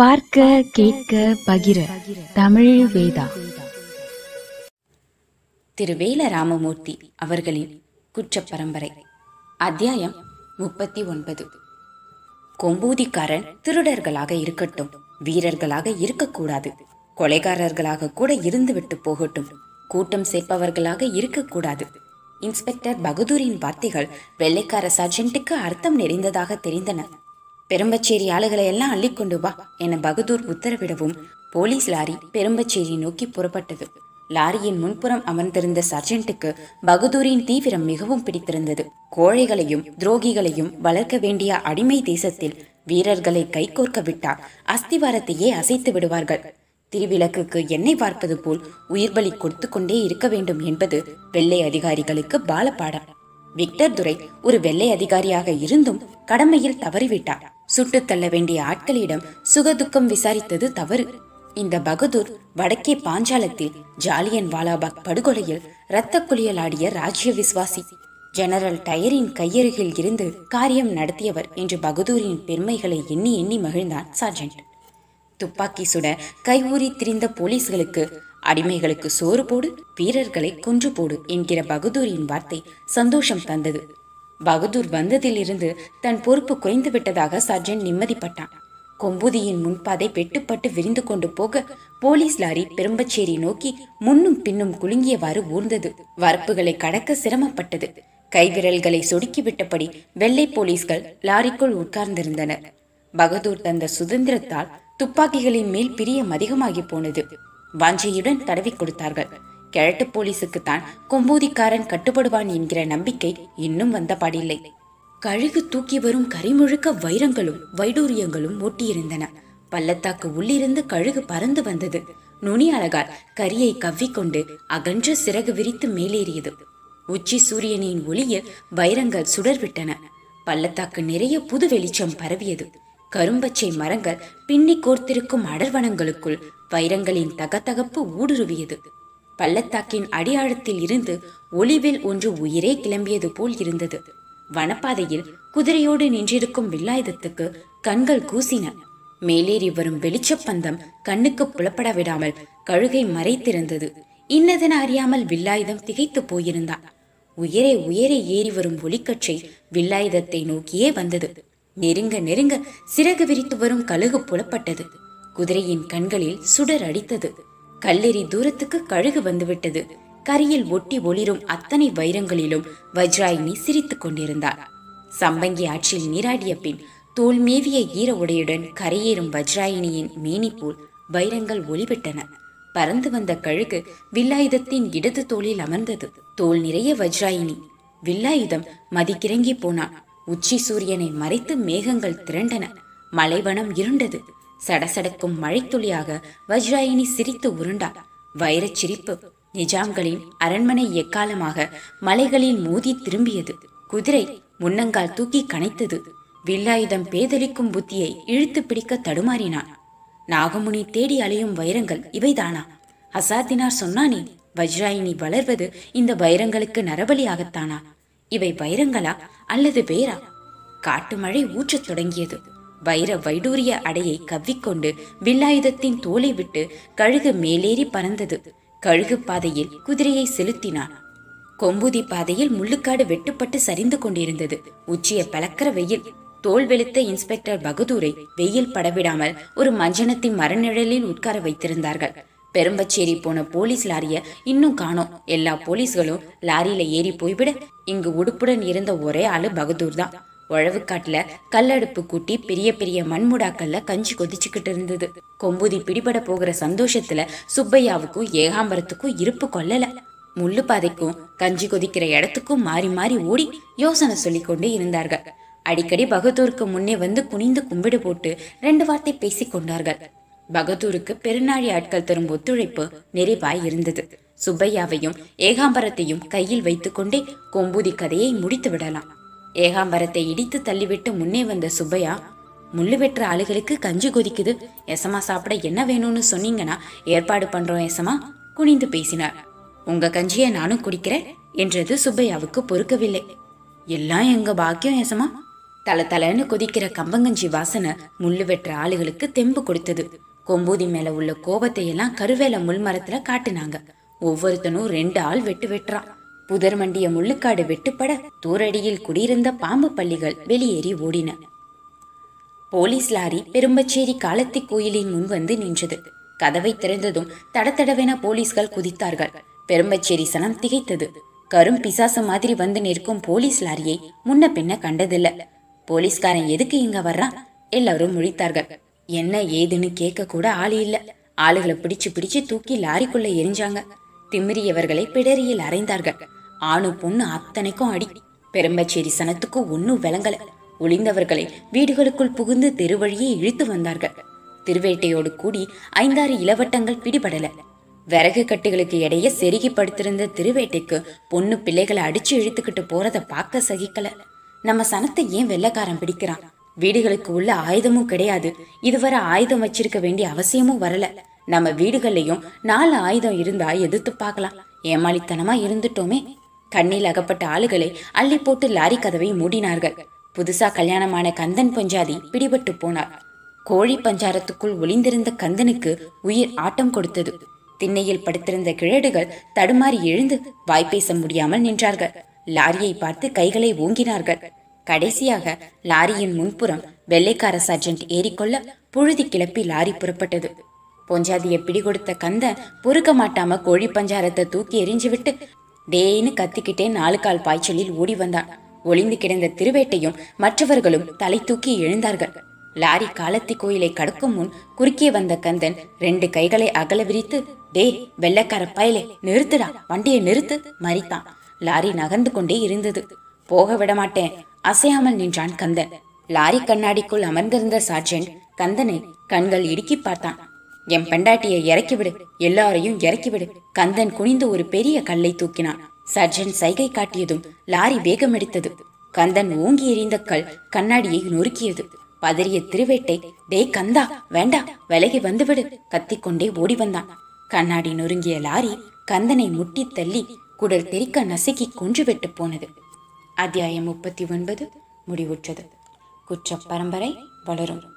பார்க்க கேட்க பகிர. தமிழ் வேதா. திரு வேல ராமமூர்த்தி அவர்களின் குற்ற பரம்பரை அத்தியாயம் முப்பத்தி ஒன்பது கொம்பூதிக்காரன் திருடர்களாக இருக்கட்டும் வீரர்களாக இருக்கக்கூடாது. கொலைகாரர்களாக கூட இருந்துவிட்டு போகட்டும் கூட்டம் சேர்ப்பவர்களாக இருக்கக்கூடாது. இன்ஸ்பெக்டர் பகதூரின் வார்த்தைகள் வெள்ளைக்கார சர்ஜென்ட்டுக்கு அர்த்தம் நிறைந்ததாக தெரிந்தன. பெரும்பச்சேரி ஆளுகளை எல்லாம் அள்ளிக்கொண்டு வா என பகதூர் உத்தரவிடவும் போலீஸ் லாரி பெரும்பச்சேரி நோக்கி புறப்பட்டது. லாரியின் முன்புறம் அமர்ந்திருந்த சர்ஜென்ட்டுக்கு பகதூரின் தீவிரம் மிகவும் பிடித்திருந்தது. கோழைகளையும் துரோகிகளையும் வளர்க்க வேண்டிய அடிமை தேசத்தில் வீரர்களை கைகோர்க்க விட்டால் அஸ்திவாரத்தையே அசைத்து விடுவார்கள். திருவிளக்குக்கு எண்ணெய் பார்ப்பது போல் உயிர் பலி கொடுத்து கொண்டே இருக்க வேண்டும் என்பது வெள்ளை அதிகாரிகளுக்கு பாலப்பாடம். விக்டர் துரை ஒரு வெள்ளை அதிகாரியாக இருந்தும் கடமையில் தவறிவிட்டார். சுட்டுத் தள்ள வேண்டிய ஆட்களிடம் சுகதுக்கம் விசாரித்தது தவறு. இந்த பகதூர் வடக்கே பாஞ்சாலத்தில் ஜாலியன் வாலாபாக் படுகொலையில் இரத்த குளியலாடிய ராஜ்ய விசுவாசி ஜெனரல் டயரின் கையருகில் இருந்து காரியம் நடத்தியவர் என்று பகதூரின் பெருமைகளை எண்ணி எண்ணி மகிழ்ந்தான் சார்ஜென்ட். துப்பாக்கி சுட கைவூறி திரிந்த போலீஸ்களுக்கு அடிமைகளுக்கு சோறு போடு வீரர்களை கொன்று போடு என்கிற பகதூரின் வார்த்தை சந்தோஷம் தந்தது. பகதூர் வந்ததிலிருந்து தன் பொறுப்பு குறைந்து விட்டதாக சர்ஜன் நிம்மதிப்பட்டான். கொம்புதியின் முன்பாதை வெட்டுப்பட்டு விரிந்து கொண்டு போக போலீஸ் லாரி பெரும்பச்சேரி நோக்கி முன்னும் பின்னும் குலுங்கியவாறு ஊர்ந்தது. வரப்புகளை கடக்க சிரமப்பட்டது. கைவிரல்களை சொடுக்கிவிட்டபடி வெள்ளை போலீஸ்கள் லாரிக்குள் உட்கார்ந்திருந்தனர். பகதூர் தந்த சுதந்திரத்தால் துப்பாக்கிகளின் மேல் பிரியம் அதிகமாகி போனது. வாஞ்சையுடன் தடவி கொடுத்தார்கள். கிழட்டு போலீசுக்குத்தான் கொம்பூதிக்காரன் கட்டுப்படுவான் என்கிற நம்பிக்கை இன்னும் வந்தபாடில்லை. கழுகு தூக்கி வரும் கரிமுழுக்க வைரங்களும் வைடூரியங்களும் ஒட்டியிருந்தன. பள்ளத்தாக்கு உள்ளிருந்து கழுகு பறந்து வந்தது. நுனி அழகால் கரியை கவ்விக்கொண்டு அகன்ற சிறகு விரித்து மேலேறியது. உச்சி சூரியனின் ஒளியில் வைரங்கள் சுடர்விட்டன. பள்ளத்தாக்கு நிறைய புது வெளிச்சம் பரவியது. கரும்பச்சை மரங்கள் பின்னி கோர்த்திருக்கும் அடர்வனங்களுக்குள் வைரங்களின் தகதகப்பு ஊடுருவியது. பள்ளத்தாக்கின் அடியாழத்தில் இருந்து ஒளிவில் ஒன்று உயிரே கிளம்பியது போல் இருந்தது. வனப்பாதையில் குதிரையோடு நின்றிருக்கும் வில்லாயுதத்துக்கு கண்கள் கூசின. மேலேறி வரும் வெளிச்சப்பந்தம் கண்ணுக்கு புலப்பட விடாமல் கழுகை மறைத்திருந்தது. இன்னதென அறியாமல் வில்லாயுதம் திகைத்து போயிருந்தான் உயரே உயரே ஏறி வரும் ஒளிக்கற்றை வில்லாயுதத்தை நோக்கியே வந்தது. நெருங்க நெருங்க சிறகு விரித்து வரும் கழுகு புலப்பட்டது. குதிரையின் கண்களில் சுடர் அடித்தது. கல்லெறி தூரத்துக்கு கழுகு வந்துவிட்டது. கரியில் ஒட்டி ஒளிரும் அத்தனை வைரங்களிலும் வஜ்ராயினி சிரித்துக் கொண்டிருந்தார் சம்பங்கி ஆற்றில் நீராடிய பின் தோல் மேவிய ஈர உடையுடன் கரையேறும் வஜ்ராயினியின் மேனி போல் வைரங்கள் ஒளிவிட்டன பறந்து வந்த கழுகு வில்லாயுதத்தின் இடது தோளில் அமர்ந்தது. தோல் நிறைய வஜ்ராயினி. வில்லாயுதம் மதிக்கிறங்கி போனான். உச்சி சூரியனை மறைத்து மேகங்கள் திரண்டன. மலைவனம் இருண்டது. சடசடக்கும் மழைத்துளியாக வஜ்ராயினி சிரித்து உருண்டா. வைரச் சிரிப்பு நிஜாம்களின் அரண்மனை எக்காலமாக மலைகளில் மோதி திரும்பியது. குதிரை முன்னங்கால் தூக்கி கனைத்தது. வில்லாயுதம் பேதலிக்கும் புத்தியை இழுத்து பிடிக்க தடுமாறினான். நாகமுனி தேடி அலையும் வைரங்கள் இவைதானா? அசாத்தினார் சொன்னானே வஜ்ராயினி வளர்வது இந்த வைரங்களுக்கு நரபலியாகத்தானா? இவை வைரங்களா அல்லது பேரா காட்டு மழை ஊற்றத் தொடங்கியது. வைர வைடூரிய அடையை கவ்விக்கொண்டு வில்லாயுதத்தின் தோலை விட்டு கழுகு மேலேறி பறந்தது. கழுகு பாதையில் குதிரையை செலுத்தினான். கொம்புதி பாதையில் முள்ளுக்காடு வெட்டுப்பட்டு சரிந்து கொண்டிருந்தது. உச்சிய பழக்கிற வெயில். தோல் வெளுத்த இன்ஸ்பெக்டர் பகதூரை வெயில் படவிடாமல் ஒரு மஞ்சனத்தின் மரநிழலில் உட்கார வைத்திருந்தார்கள். பெரும்பச்சேரி போன போலீஸ் லாரிய இன்னும் காணோம். எல்லா போலீஸ்களும் லாரியில ஏறி போய்விட இங்கு உடுப்புடன் இருந்த ஒரே ஆளு பகதூர் தான் உழவுக்காட்டில் கல்லடுப்பு கூட்டி பெரிய பெரிய மண்முடாக்கல்ல கஞ்சி கொதிச்சுக்கிட்டு இருந்தது. கொம்புதி பிடிபட போகிற சந்தோஷத்துல சுப்பையாவுக்கும் ஏகாம்பரத்துக்கும் இருப்பு கொல்லல முள்ளு பாதைக்கும் கஞ்சி கொதிக்கிற இடத்துக்கும் மாறி மாறி ஓடி யோசனை சொல்லிக் கொண்டே இருந்தார்கள். அடிக்கடி பகதூருக்கு முன்னே வந்து குனிந்து கும்பிடு போட்டு ரெண்டு வார்த்தை பேசிக் கொண்டார்கள். பகதூருக்கு பெருநாழி ஆட்கள் தரும் ஒத்துழைப்பு நிறைவாய் இருந்தது. சுப்பையாவையும் ஏகாம்பரத்தையும் கையில் வைத்துக்கொண்டே கொம்பூதி கதையை முடித்து விடலாம். ஏகாம்பரத்தை இடித்து தள்ளிவிட்டு முன்னே வந்த சுப்பையா முள்ளு வெட்டுற ஆளுகளுக்கு கஞ்சி கொதிக்குது. எசமா சாப்பிட என்ன வேணும்னு சொன்னீங்கன்னா ஏற்பாடு பண்றோம் எசமா குனிந்து பேசினார். உங்க கஞ்சியை நானும் குடிக்கிறேன் என்றது சுப்பையாவுக்கு பொறுக்கவில்லை. எல்லாம் எங்க பாக்கியம் எசமா? தல தலன்னு கொதிக்கிற கம்பங்கஞ்சி வாசனை முள்ளு வெட்டுற ஆளுகளுக்கு தெம்பு கொடுத்தது. கொம்பூதி மேல உள்ள கோபத்தை எல்லாம் கருவேல முள் மரத்துல காட்டுனாங்க. ஒவ்வொருத்தனும் ரெண்டு ஆள் வெட்டு வெட்டுறான். புதர் மண்டிய முள்ளுக்காடு வெட்டுப்பட தூரடியில் குடியிருந்த பாம்பு பள்ளிகள் வெளியேறி ஓடின. போலீஸ் லாரி பெரும்பச்சேரி காலத்தி கோயிலின் முன் வந்து நின்றது. கதவை திறந்ததும் தடதடவென போலீஸ்கள் குதித்தார்கள். பெரும்பச்சேரி சனம் திகைத்தது. கரும் பிசாசு மாதிரி வந்து நிற்கும் போலீஸ் லாரியை முன்ன பின்ன கண்டதில்ல. போலீஸ்காரன் எதுக்கு இங்க வர்றான்? எல்லாரும் முழித்தார்கள். என்ன ஏதுன்னு கேட்க கூட ஆள் இல்ல. ஆளுகளை பிடிச்சு பிடிச்சு தூக்கி லாரிக்குள்ள எரிஞ்சாங்க. திமிரியவர்களை பிடரியில் அறைந்தார்கள். ஆணு பொண்ணு அத்தனைக்கும் அடி. பெரும்பச்சேரி சனத்துக்கும் ஒன்னும் விளங்கல. ஒளிந்தவர்களை வீடுகளுக்குள் புகுந்து தெருவழியே இழுத்து வந்தார்கள். திருவேட்டையோடு கூடி ஐந்தாறு இளவட்டங்கள் பிடிபடல. விறகு கட்டுகளுக்கு இடையே செருகி படுத்திருந்த திருவேட்டைக்கு பொண்ணு பிள்ளைகளை அடிச்சு இழுத்துக்கிட்டு போறத பார்க்க சகிக்கல. நம்ம சனத்தை ஏன் வெள்ளக்காரன் பிடிக்கிறான்? வீடுகளுக்கு உள்ள ஆயுதமும் கிடையாது. இதுவரை ஆயுதம் வச்சிருக்க வேண்டிய அவசியமும் வரல. நம்ம வீடுகள்லயும் நாலு ஆயுதம் இருந்தா எதிர்த்து பார்க்கலாம். ஏமாளித்தனமா இருந்துட்டோமே. கண்ணில் அகப்பட்ட ஆளுகளை அள்ளி போட்டு லாரி கதவை மூடினார்கள். புதுசா கல்யாணமான கந்தன் பஞ்சாதி பிடிபட்டு போனார். கோழி பஞ்சாரத்துக்குள் ஒளிந்திருந்த கந்தனுக்கு உயிர் ஆட்டம் கொடுத்தது. திண்ணையில் படுத்திருந்த கிழடுகள் தடுமாறி எழுந்து வாய் பேச முடியாமல் நின்றார்கள். லாரியை பார்த்து கைகளை ஓங்கினார்கள். கடைசியாக லாரியின் முன்புறம் வெள்ளைக்கார சர்ஜென்ட் ஏறிக்கொள்ள புழுதி கிளப்பி லாரி புறப்பட்டது. பொஞ்சாதியை பிடிகொடுத்த கந்தன் பொறுக்க மாட்டாம கோழி பஞ்சாரத்தை தூக்கி எறிஞ்சு விட்டு டேன்னு கத்திக்கிட்டே நாலு கால் பாய்ச்சலில் ஓடி வந்தான். ஒளிந்து கிடந்த திருவேட்டையும் மற்றவர்களும் தலை தூக்கி எழுந்தார்கள். லாரி காலத்தி கோயிலை கடக்கும் முன் குறுக்கே வந்த கந்தன் ரெண்டு கைகளை அகல விரித்து டே வெள்ளக்கார பயலே நிறுத்துடா வண்டியை நிறுத்து மறித்தான். லாரி நகர்ந்து கொண்டே இருந்தது. போக விடமாட்டேன் அசையாமல் நின்றான் கந்தன். லாரி கண்ணாடிக்குள் அமர்ந்திருந்த சார்ஜென்ட் கந்தனை கண்கள் இடுக்கி பார்த்தான். என் பெண்டாட்டியை இறக்கிவிடு. எல்லாரையும் இறக்கிவிடு. கந்தன் குனிந்து ஒரு பெரிய கல்லை தூக்கினான். சர்ஜன் சைகை காட்டியதும் லாரி வேகம் எடுத்தது. கந்தன் ஓங்கி எறிந்த கல் கண்ணாடியை நொறுக்கியது. பதறிய திருவேட்டை டே கந்தா வேண்டா விலகி வந்துவிடு கத்திக்கொண்டே ஓடி வந்தான். கண்ணாடி நொறுங்கிய லாரி கந்தனை முட்டி தள்ளி குடல் தெறிக்க நசுக்கி கொன்று விட்டு போனது. அத்தியாயம் முப்பத்தி ஒன்பது முடிவுற்றது. குற்ற பரம்பரை வளரும்.